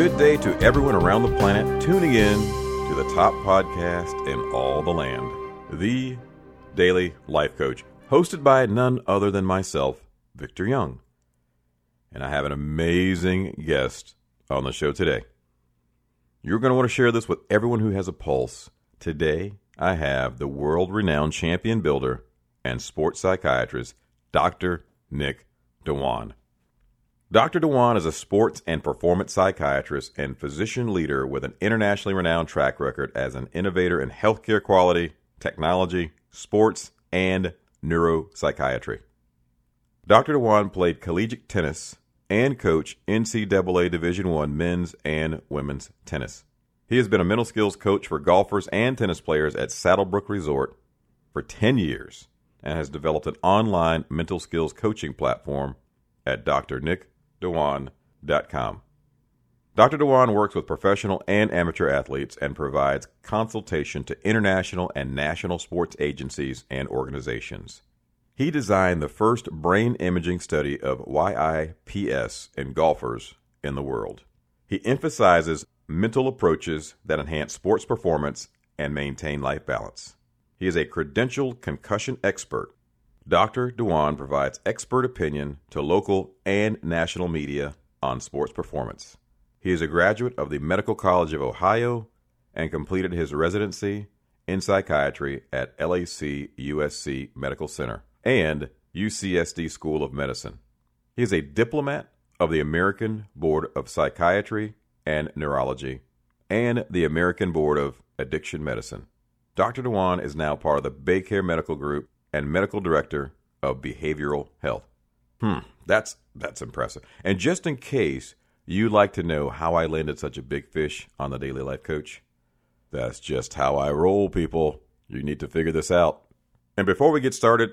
Good day to everyone around the planet tuning in to the top podcast in all the land, The Daily Life Coach, hosted by none other than myself, Victor Young. And I have an amazing guest on the show today. You're going to want to share this with everyone who has a pulse. Today, I have the world renowned champion builder and sports psychiatrist, Dr. Nick Dewan. Dr. Dewan is a sports and performance psychiatrist and physician leader with an internationally renowned track record as an innovator in healthcare quality, technology, sports, and neuropsychiatry. Dr. Dewan played collegiate tennis and coached NCAA Division I men's and women's tennis. He has been a mental skills coach for golfers and tennis players at Saddlebrook Resort for 10 years and has developed an online mental skills coaching platform at Dr. Nick Dewan.com. Dr. Dewan works with professional and amateur athletes and provides consultation to international and national sports agencies and organizations. He designed the first brain imaging study of YIPS in golfers in the world. He emphasizes mental approaches that enhance sports performance and maintain life balance. He is a credentialed concussion expert Dr. Dewan provides expert opinion to local and national media on sports performance. He is a graduate of the Medical College of Ohio and completed his residency in psychiatry at LAC USC Medical Center and UCSD School of Medicine. He is a diplomat of the American Board of Psychiatry and Neurology and the American Board of Addiction Medicine. Dr. Dewan is now part of the Baycare Medical Group and medical director of behavioral health. Hmm, that's that's impressive. And just in case you'd like to know how I landed such a big fish on the Daily Life Coach, that's just how I roll, people. You need to figure this out. And before we get started,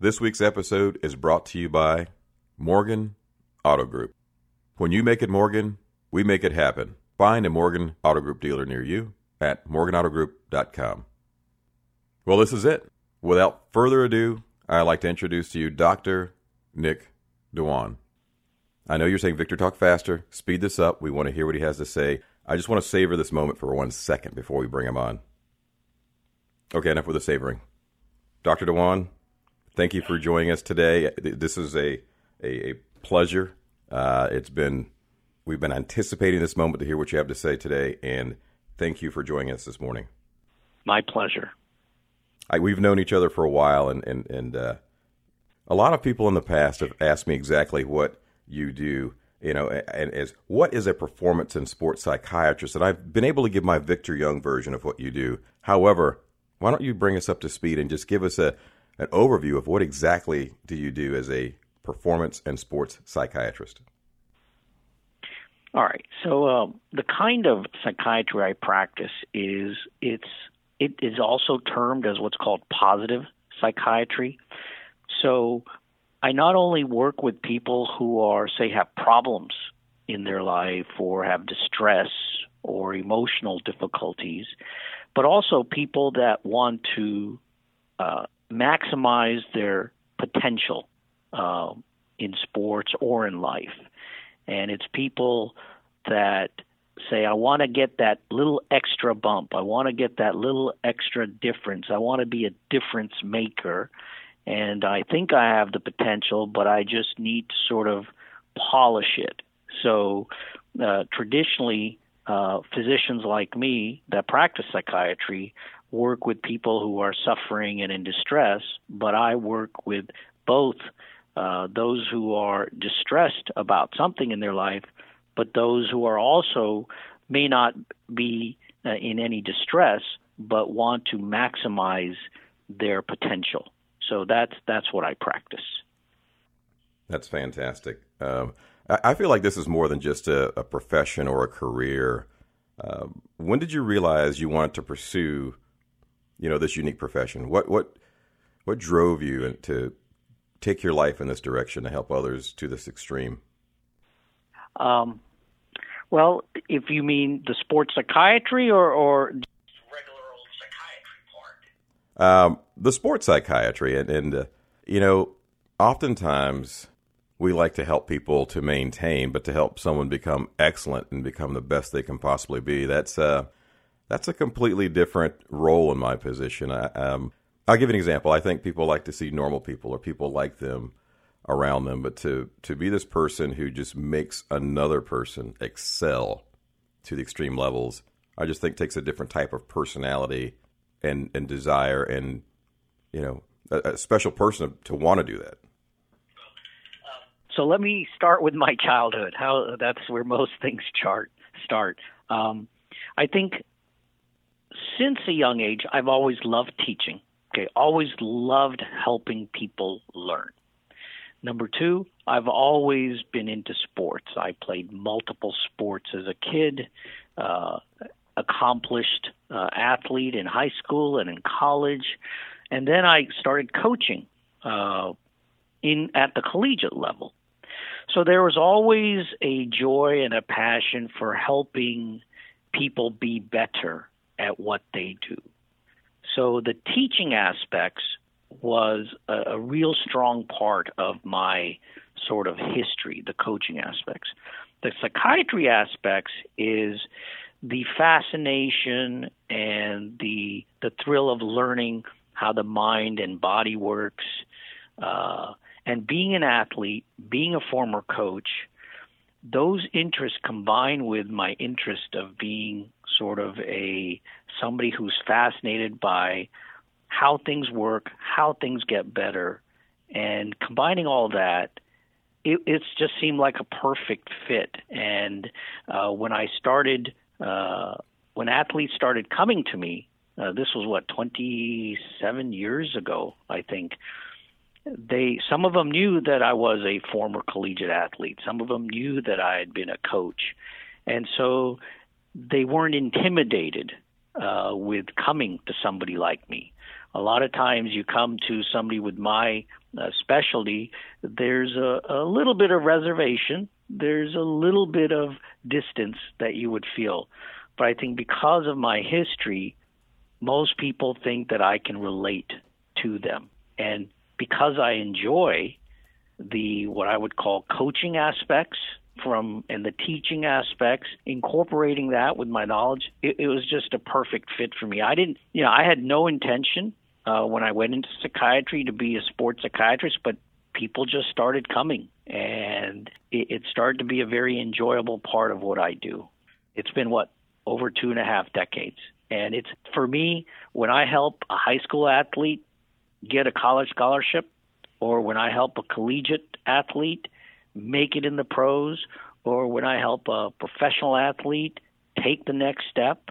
this week's episode is brought to you by Morgan Auto Group. When you make it Morgan, we make it happen. Find a Morgan Auto Group dealer near you at morganautogroup.com. Well, this is it. Without further ado, I'd like to introduce to you Dr. Nick Dewan. I know you're saying, Victor, talk faster, speed this up. We want to hear what he has to say. I just want to savor this moment for one second before we bring him on. Okay, enough with the savoring. Dr. Dewan, thank you for joining us today. This is a, a, a pleasure. Uh, it's been, we've been anticipating this moment to hear what you have to say today, and thank you for joining us this morning. My pleasure. I, we've known each other for a while, and and and uh, a lot of people in the past have asked me exactly what you do. You know, and as what is a performance and sports psychiatrist? And I've been able to give my Victor Young version of what you do. However, why don't you bring us up to speed and just give us a an overview of what exactly do you do as a performance and sports psychiatrist? All right. So um, the kind of psychiatry I practice is it's it is also termed as what's called positive psychiatry. So I not only work with people who are, say, have problems in their life or have distress or emotional difficulties, but also people that want to uh, maximize their potential uh, in sports or in life. And it's people that say, I want to get that little extra bump. I want to get that little extra difference. I want to be a difference maker. And I think I have the potential, but I just need to sort of polish it. So uh, traditionally, uh, physicians like me that practice psychiatry work with people who are suffering and in distress, but I work with both uh, those who are distressed about something in their life but those who are also may not be uh, in any distress but want to maximize their potential. So that's that's what I practice. That's fantastic. Um, I feel like this is more than just a, a profession or a career. Uh, when did you realize you wanted to pursue, you know, this unique profession? What what what drove you to take your life in this direction to help others to this extreme? Um, well, if you mean the sports psychiatry or, or regular old psychiatry part, um, the sports psychiatry, and, and uh, you know, oftentimes we like to help people to maintain, but to help someone become excellent and become the best they can possibly be, that's uh, that's a completely different role in my position. I, um, I'll give an example. I think people like to see normal people or people like them around them, but to to be this person who just makes another person excel to the extreme levels, I just think takes a different type of personality and and desire and you know a, a special person to want to do that. So let me start with my childhood. How that's where most things chart start. Um, I think since a young age, I've always loved teaching. Okay, always loved helping people learn. Number two, I've always been into sports. I played multiple sports as a kid, uh, accomplished uh, athlete in high school and in college, and then I started coaching uh, in at the collegiate level. So there was always a joy and a passion for helping people be better at what they do. So the teaching aspects was a, a real strong part of my sort of history, the coaching aspects. The psychiatry aspects is the fascination and the the thrill of learning how the mind and body works, uh, and being an athlete, being a former coach, those interests combine with my interest of being sort of a somebody who's fascinated by how things work, how things get better, and combining all that, it, just seemed like a perfect fit. And uh, when I started, uh, when athletes started coming to me, uh, this was what 27 years ago, I think they some of them knew that I was a former collegiate athlete. Some of them knew that I had been a coach, and so they weren't intimidated uh, with coming to somebody like me. A lot of times, you come to somebody with my uh, specialty. There's a, a little bit of reservation. There's a little bit of distance that you would feel, but I think because of my history, most people think that I can relate to them and because I enjoy the what I would call coaching aspects from and the teaching aspects, incorporating that with my knowledge, it, it was just a perfect fit for me. I didn't, you know, I had no intention uh, when I went into psychiatry to be a sports psychiatrist, but people just started coming, and it, it started to be a very enjoyable part of what I do. It's been what over two and a half decades, and it's for me when I help a high school athlete get a college scholarship, or when I help a collegiate athlete make it in the pros, or when I help a professional athlete take the next step,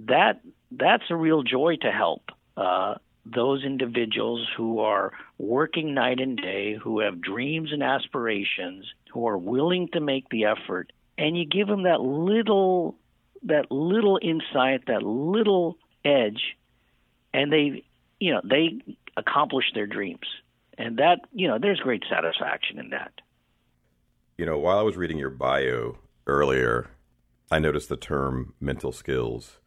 that that's a real joy to help uh, those individuals who are working night and day, who have dreams and aspirations, who are willing to make the effort, and you give them that little that little insight, that little edge, and they you know they accomplish their dreams. And that, you know, there's great satisfaction in that. You know, while I was reading your bio earlier, I noticed the term mental skills.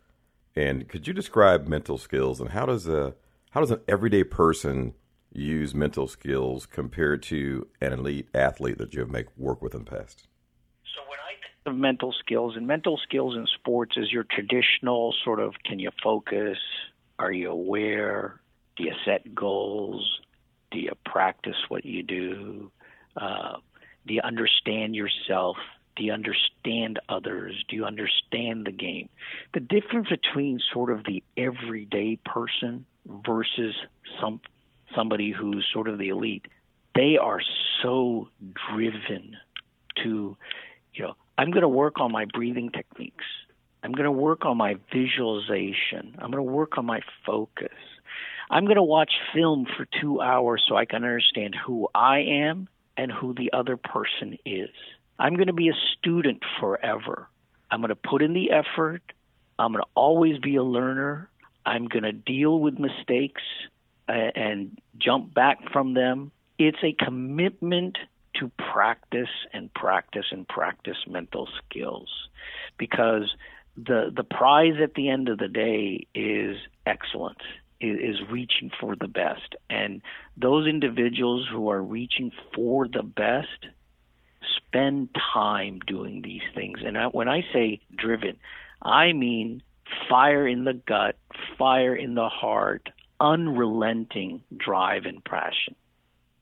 And could you describe mental skills and how does a how does an everyday person use mental skills compared to an elite athlete that you've make work with in the past? So when I think of mental skills and mental skills in sports is your traditional sort of can you focus? Are you aware? Do you set goals? Do you practice what you do? Uh, do you understand yourself? Do you understand others? Do you understand the game? The difference between sort of the everyday person versus some somebody who's sort of the elite, they are so driven to, you know, I'm going to work on my breathing techniques. I'm going to work on my visualization. I'm going to work on my focus. I'm going to watch film for two hours so I can understand who I am and who the other person is. I'm going to be a student forever. I'm going to put in the effort. I'm going to always be a learner. I'm going to deal with mistakes uh, and jump back from them. It's a commitment to practice and practice and practice mental skills because the the prize at the end of the day is excellence is, is reaching for the best. And those individuals who are reaching for the best spend time doing these things. And I, when I say driven, I mean fire in the gut, fire in the heart, unrelenting drive and passion.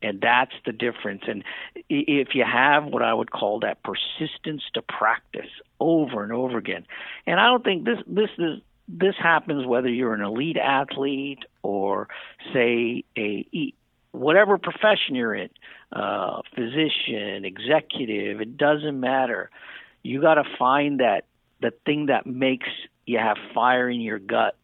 And that's the difference. And if you have what I would call that persistence to practice over and over again, and I don't think this this is this happens whether you're an elite athlete or say a whatever profession you're in, uh, physician, executive, it doesn't matter. You got to find that the thing that makes you have fire in your gut,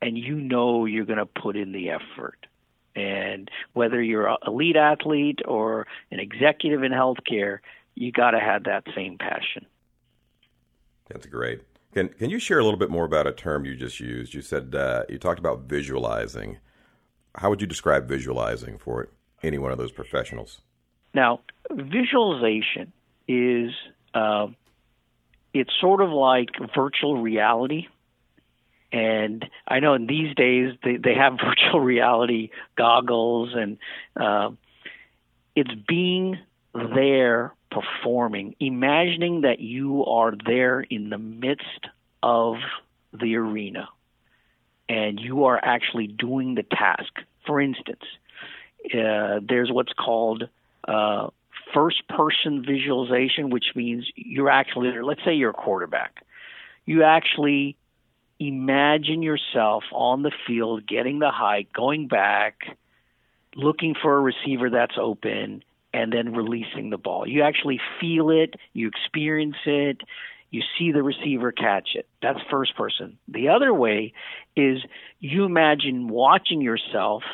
and you know you're going to put in the effort. And whether you're an elite athlete or an executive in healthcare, you got to have that same passion. That's great. Can Can you share a little bit more about a term you just used? You said uh, you talked about visualizing. How would you describe visualizing for any one of those professionals? Now, visualization is uh, it's sort of like virtual reality and I know in these days they, they have virtual reality goggles, and uh, it's being there performing, imagining that you are there in the midst of the arena and you are actually doing the task. For instance, uh, there's what's called uh, first person visualization, which means you're actually, let's say you're a quarterback. You actually imagine yourself on the field getting the hike, going back, looking for a receiver that's open, and then releasing the ball. You actually feel it, you experience it, you see the receiver catch it. That's first person. The other way is you imagine watching yourself,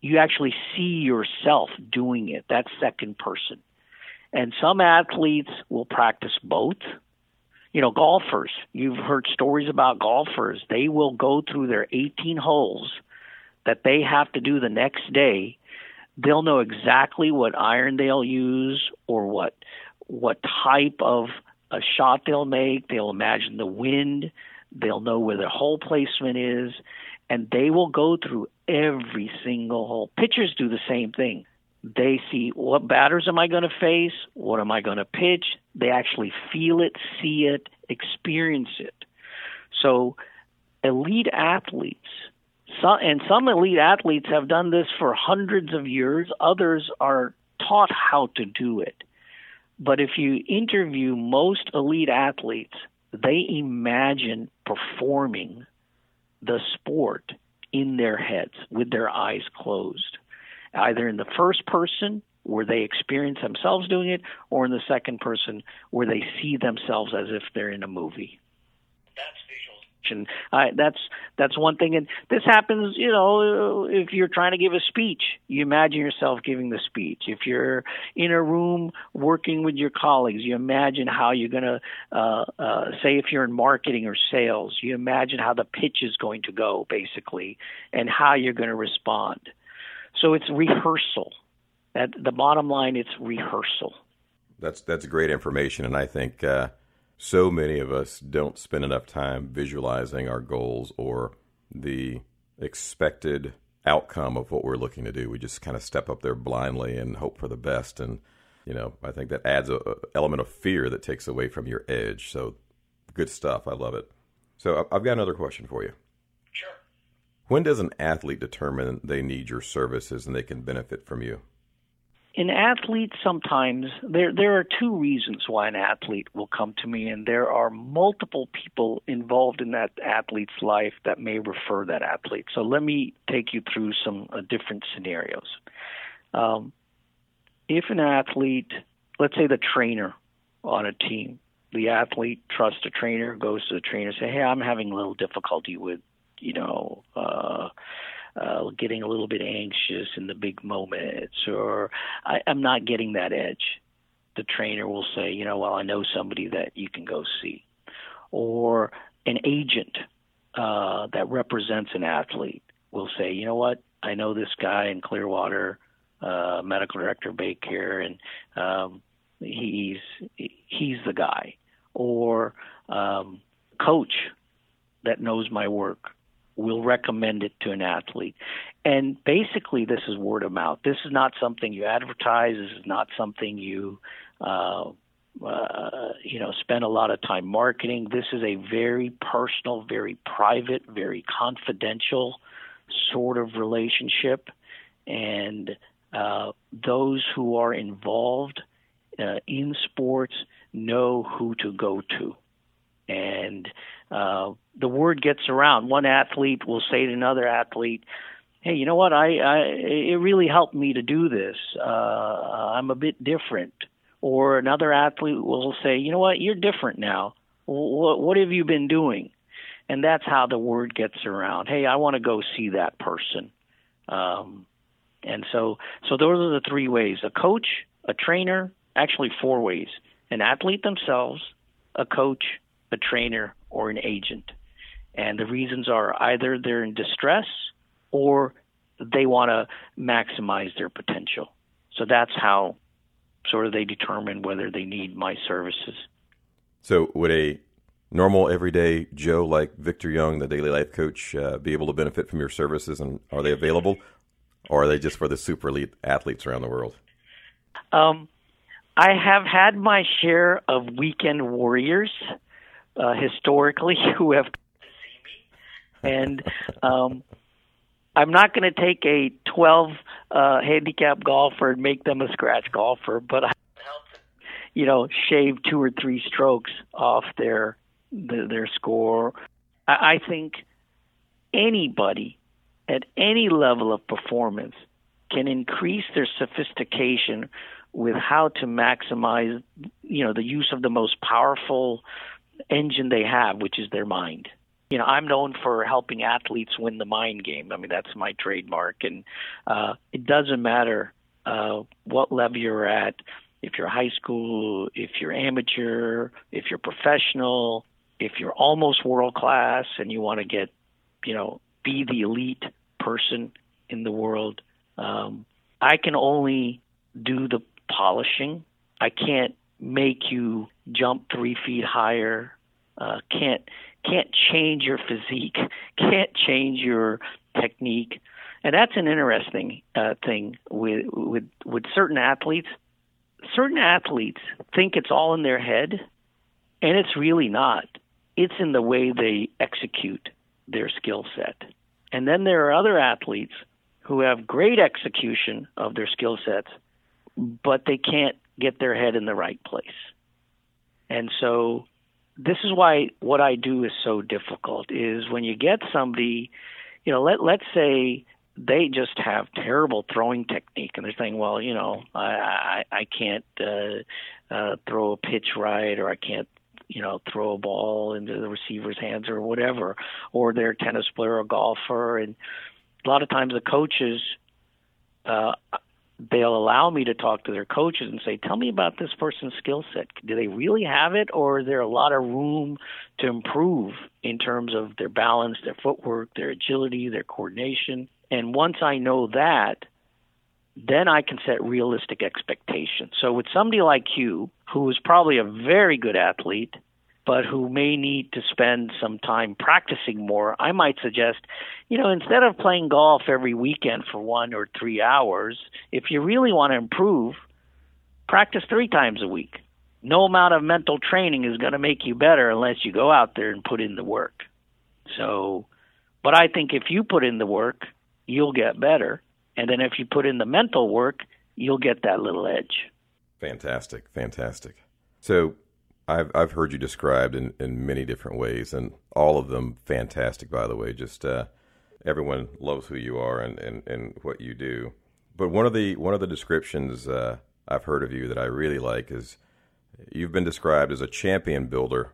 you actually see yourself doing it. That's second person. And some athletes will practice both you know, golfers, you've heard stories about golfers. They will go through their 18 holes that they have to do the next day. They'll know exactly what iron they'll use or what what type of a shot they'll make. They'll imagine the wind. They'll know where the hole placement is, and they will go through every single hole. Pitchers do the same thing. They see what batters am I going to face? What am I going to pitch? They actually feel it, see it, experience it. So, elite athletes, some, and some elite athletes have done this for hundreds of years, others are taught how to do it. But if you interview most elite athletes, they imagine performing the sport in their heads with their eyes closed either in the first person where they experience themselves doing it or in the second person where they see themselves as if they're in a movie. Uh, that's that's one thing, and this happens. You know, if you're trying to give a speech, you imagine yourself giving the speech. If you're in a room working with your colleagues, you imagine how you're going to uh, uh, say if you're in marketing or sales, you imagine how the pitch is going to go, basically, and how you're going to respond. So it's rehearsal. At the bottom line, it's rehearsal. That's that's great information, and I think uh, so many of us don't spend enough time visualizing our goals or the expected outcome of what we're looking to do. We just kind of step up there blindly and hope for the best, and you know, I think that adds a, a element of fear that takes away from your edge. So, good stuff. I love it. So, I've got another question for you. Sure. When does an athlete determine they need your services and they can benefit from you? In athletes, sometimes there there are two reasons why an athlete will come to me, and there are multiple people involved in that athlete's life that may refer that athlete. So let me take you through some uh, different scenarios. Um, if an athlete, let's say the trainer on a team, the athlete trusts a trainer, goes to the trainer, say, "Hey, I'm having a little difficulty with you know, uh, uh, getting a little bit anxious in the big moments, or I, I'm not getting that edge. The trainer will say, you know, well, I know somebody that you can go see, or an agent uh, that represents an athlete will say, you know what, I know this guy in Clearwater, uh, medical director Baycare, and um, he's he's the guy, or um, coach that knows my work will recommend it to an athlete. And basically, this is word of mouth. This is not something you advertise. This is not something you, uh, uh, you know, spend a lot of time marketing. This is a very personal, very private, very confidential sort of relationship. And uh, those who are involved uh, in sports know who to go to. And uh, the word gets around. One athlete will say to another athlete, "Hey, you know what? I, I it really helped me to do this. Uh, I'm a bit different." Or another athlete will say, "You know what? You're different now. What what have you been doing?" And that's how the word gets around. Hey, I want to go see that person. Um, and so, so those are the three ways: a coach, a trainer, actually four ways: an athlete themselves, a coach, a trainer, or an agent. And the reasons are either they're in distress or they want to maximize their potential. So that's how sort of they determine whether they need my services. So would a normal everyday Joe like Victor Young, the daily life coach, uh, be able to benefit from your services and are they available or are they just for the super elite athletes around the world? Um, I have had my share of weekend warriors uh, historically who have and um, I'm not going to take a 12 uh, handicap golfer and make them a scratch golfer, but I you know shave two or three strokes off their their, their score. I, I think anybody at any level of performance can increase their sophistication with how to maximize you know the use of the most powerful engine they have, which is their mind. You know, I'm known for helping athletes win the mind game. I mean, that's my trademark, and uh, it doesn't matter uh, what level you're at. If you're high school, if you're amateur, if you're professional, if you're almost world class, and you want to get, you know, be the elite person in the world, um, I can only do the polishing. I can't make you jump three feet higher. Uh, can't can't change your physique. Can't change your technique. And that's an interesting uh, thing with with with certain athletes. Certain athletes think it's all in their head, and it's really not. It's in the way they execute their skill set. And then there are other athletes who have great execution of their skill sets, but they can't get their head in the right place. And so this is why what I do is so difficult is when you get somebody, you know, let let's say they just have terrible throwing technique and they're saying, well, you know, I I, I can't uh, uh, throw a pitch right or I can't you know throw a ball into the receiver's hands or whatever or they're a tennis player or golfer and a lot of times the coaches uh they'll allow me to talk to their coaches and say, "Tell me about this person's skill set. Do they really have it, or is there a lot of room to improve in terms of their balance, their footwork, their agility, their coordination?" And once I know that, then I can set realistic expectations. So with somebody like you, who is probably a very good athlete, but who may need to spend some time practicing more, I might suggest, you know, instead of playing golf every weekend for one or three hours, if you really want to improve, practice three times a week. No amount of mental training is going to make you better unless you go out there and put in the work. So, but I think if you put in the work, you'll get better. And then if you put in the mental work, you'll get that little edge. Fantastic. Fantastic. So, I've I've heard you described in, in many different ways, and all of them fantastic. By the way, just uh, everyone loves who you are and, and, and what you do. But one of the one of the descriptions uh, I've heard of you that I really like is you've been described as a champion builder.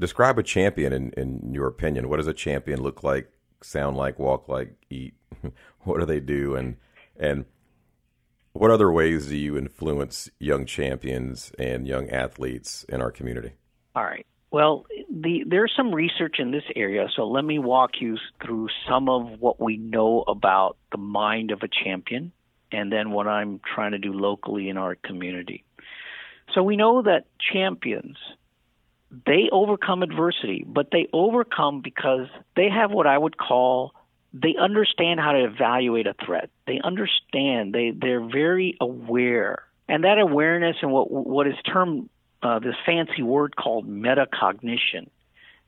Describe a champion in, in your opinion. What does a champion look like, sound like, walk like, eat? what do they do? And and what other ways do you influence young champions and young athletes in our community? All right. Well, the, there's some research in this area, so let me walk you through some of what we know about the mind of a champion and then what I'm trying to do locally in our community. So we know that champions, they overcome adversity, but they overcome because they have what I would call they understand how to evaluate a threat. They understand. They they're very aware, and that awareness and what what is termed uh, this fancy word called metacognition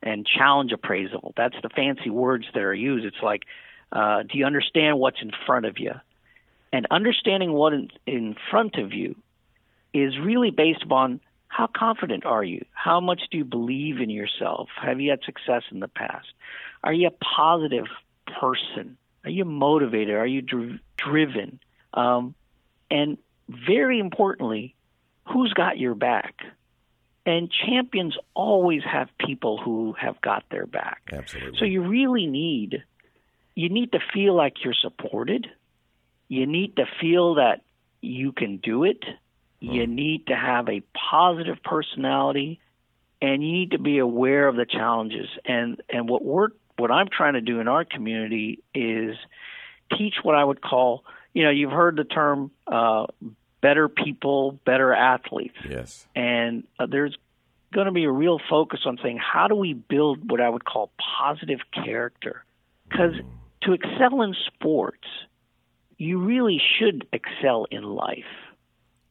and challenge appraisal. That's the fancy words that are used. It's like, uh, do you understand what's in front of you? And understanding what is in front of you is really based upon how confident are you? How much do you believe in yourself? Have you had success in the past? Are you a positive person? Are you motivated? Are you dr- driven? Um, and very importantly, who's got your back? And champions always have people who have got their back. Absolutely. So you really need you need to feel like you're supported. You need to feel that you can do it. You hmm. need to have a positive personality and you need to be aware of the challenges. And and what we're what I'm trying to do in our community is teach what I would call, you know, you've heard the term uh, better people, better athletes. Yes. And uh, there's going to be a real focus on saying how do we build what I would call positive character? Because mm. to excel in sports, you really should excel in life.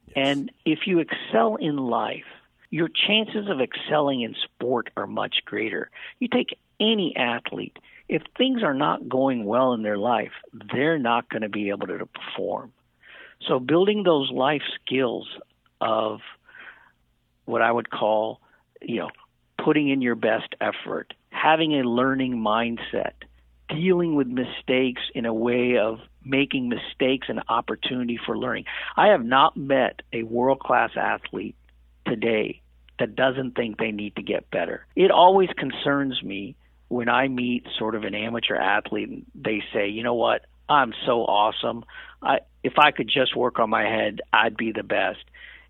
Yes. And if you excel in life, your chances of excelling in sport are much greater. You take any athlete, if things are not going well in their life, they're not going to be able to perform. So, building those life skills of what I would call, you know, putting in your best effort, having a learning mindset, dealing with mistakes in a way of making mistakes an opportunity for learning. I have not met a world class athlete today that doesn't think they need to get better. It always concerns me when I meet sort of an amateur athlete they say, you know what, I'm so awesome. I if I could just work on my head, I'd be the best.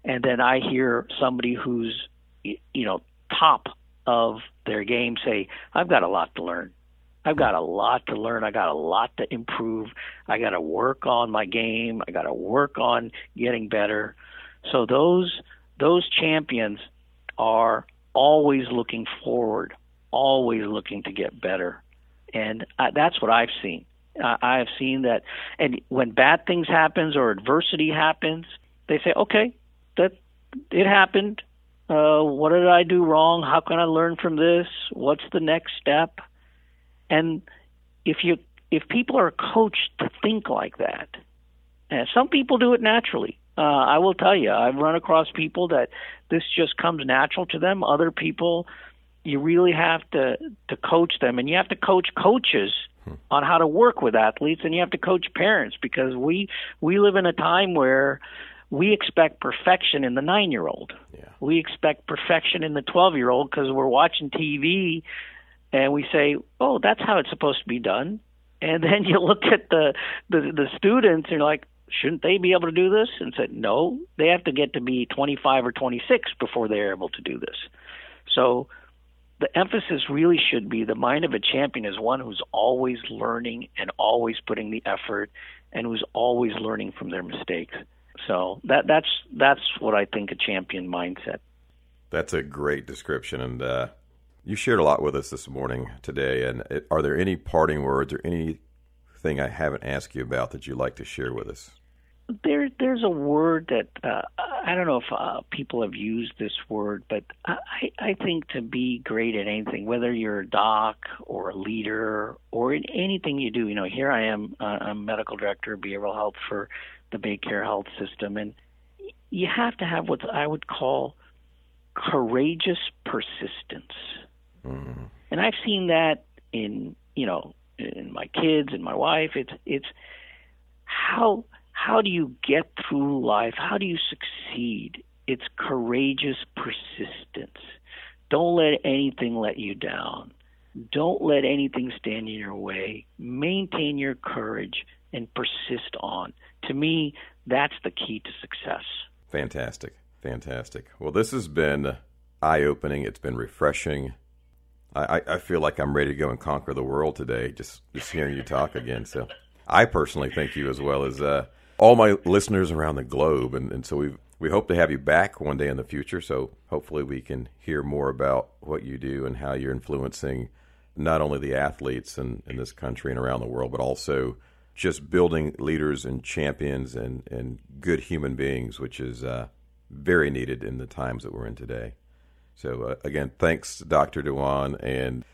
And then I hear somebody who's you know top of their game say, I've got a lot to learn. I've got a lot to learn. I got a lot to improve. I got to work on my game. I got to work on getting better. So those those champions are always looking forward, always looking to get better, and I, that's what I've seen. Uh, I have seen that, and when bad things happens or adversity happens, they say, "Okay, that it happened. Uh, what did I do wrong? How can I learn from this? What's the next step?" And if you if people are coached to think like that, and some people do it naturally. Uh, I will tell you, I've run across people that this just comes natural to them. Other people, you really have to to coach them, and you have to coach coaches hmm. on how to work with athletes, and you have to coach parents because we we live in a time where we expect perfection in the nine year old. Yeah. We expect perfection in the 12 year old because we're watching TV and we say, "Oh, that's how it's supposed to be done." And then you look at the the, the students and you're like, "Shouldn't they be able to do this?" And said, "No, they have to get to be 25 or 26 before they're able to do this." So the emphasis really should be the mind of a champion is one who's always learning and always putting the effort and who's always learning from their mistakes. So that that's that's what I think a champion mindset. That's a great description, and uh, you shared a lot with us this morning today, and it, are there any parting words or anything I haven't asked you about that you'd like to share with us? There, there's a word that uh, I don't know if uh, people have used this word, but I, I think to be great at anything, whether you're a doc or a leader or in anything you do, you know, here I am, uh, I'm medical director of behavioral health for the BayCare Health System, and you have to have what I would call courageous persistence. Mm-hmm. And I've seen that in you know in my kids and my wife. It's it's how how do you get through life? How do you succeed? It's courageous persistence. Don't let anything let you down. Don't let anything stand in your way. Maintain your courage and persist on. To me, that's the key to success. Fantastic. Fantastic. Well, this has been eye opening. It's been refreshing. I, I feel like I'm ready to go and conquer the world today, just just hearing you talk again. So I personally thank you as well as uh, all my listeners around the globe. And, and so we've We hope to have you back one day in the future, so hopefully we can hear more about what you do and how you're influencing not only the athletes in, in this country and around the world, but also just building leaders and champions and, and good human beings, which is uh, very needed in the times that we're in today. So, uh, again, thanks, Dr. Dewan. And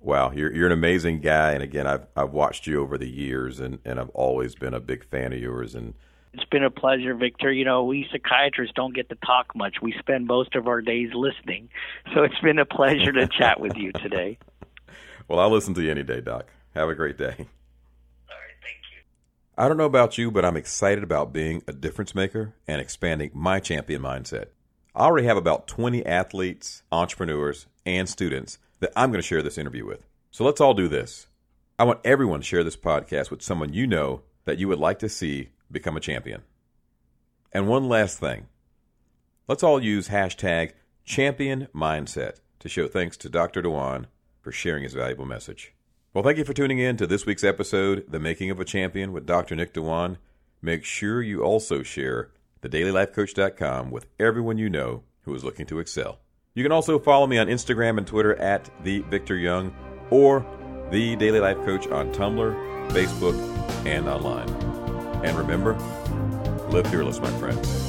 wow, you're, you're an amazing guy. And again, I've, I've watched you over the years, and, and I've always been a big fan of yours. And it's been a pleasure, Victor. You know, we psychiatrists don't get to talk much. We spend most of our days listening. So it's been a pleasure to chat with you today. Well, I'll listen to you any day, Doc. Have a great day. All right, thank you. I don't know about you, but I'm excited about being a difference maker and expanding my champion mindset. I already have about 20 athletes, entrepreneurs, and students that I'm going to share this interview with. So let's all do this. I want everyone to share this podcast with someone you know that you would like to see become a champion. And one last thing let's all use hashtag champion mindset to show thanks to Dr. Dewan for sharing his valuable message. Well, thank you for tuning in to this week's episode, The Making of a Champion with Dr. Nick Dewan. Make sure you also share thedailylifecoach.com with everyone you know who is looking to excel. You can also follow me on Instagram and Twitter at the Victor Young or the Daily Life Coach on Tumblr, Facebook, and online. And remember, live fearless, my friends.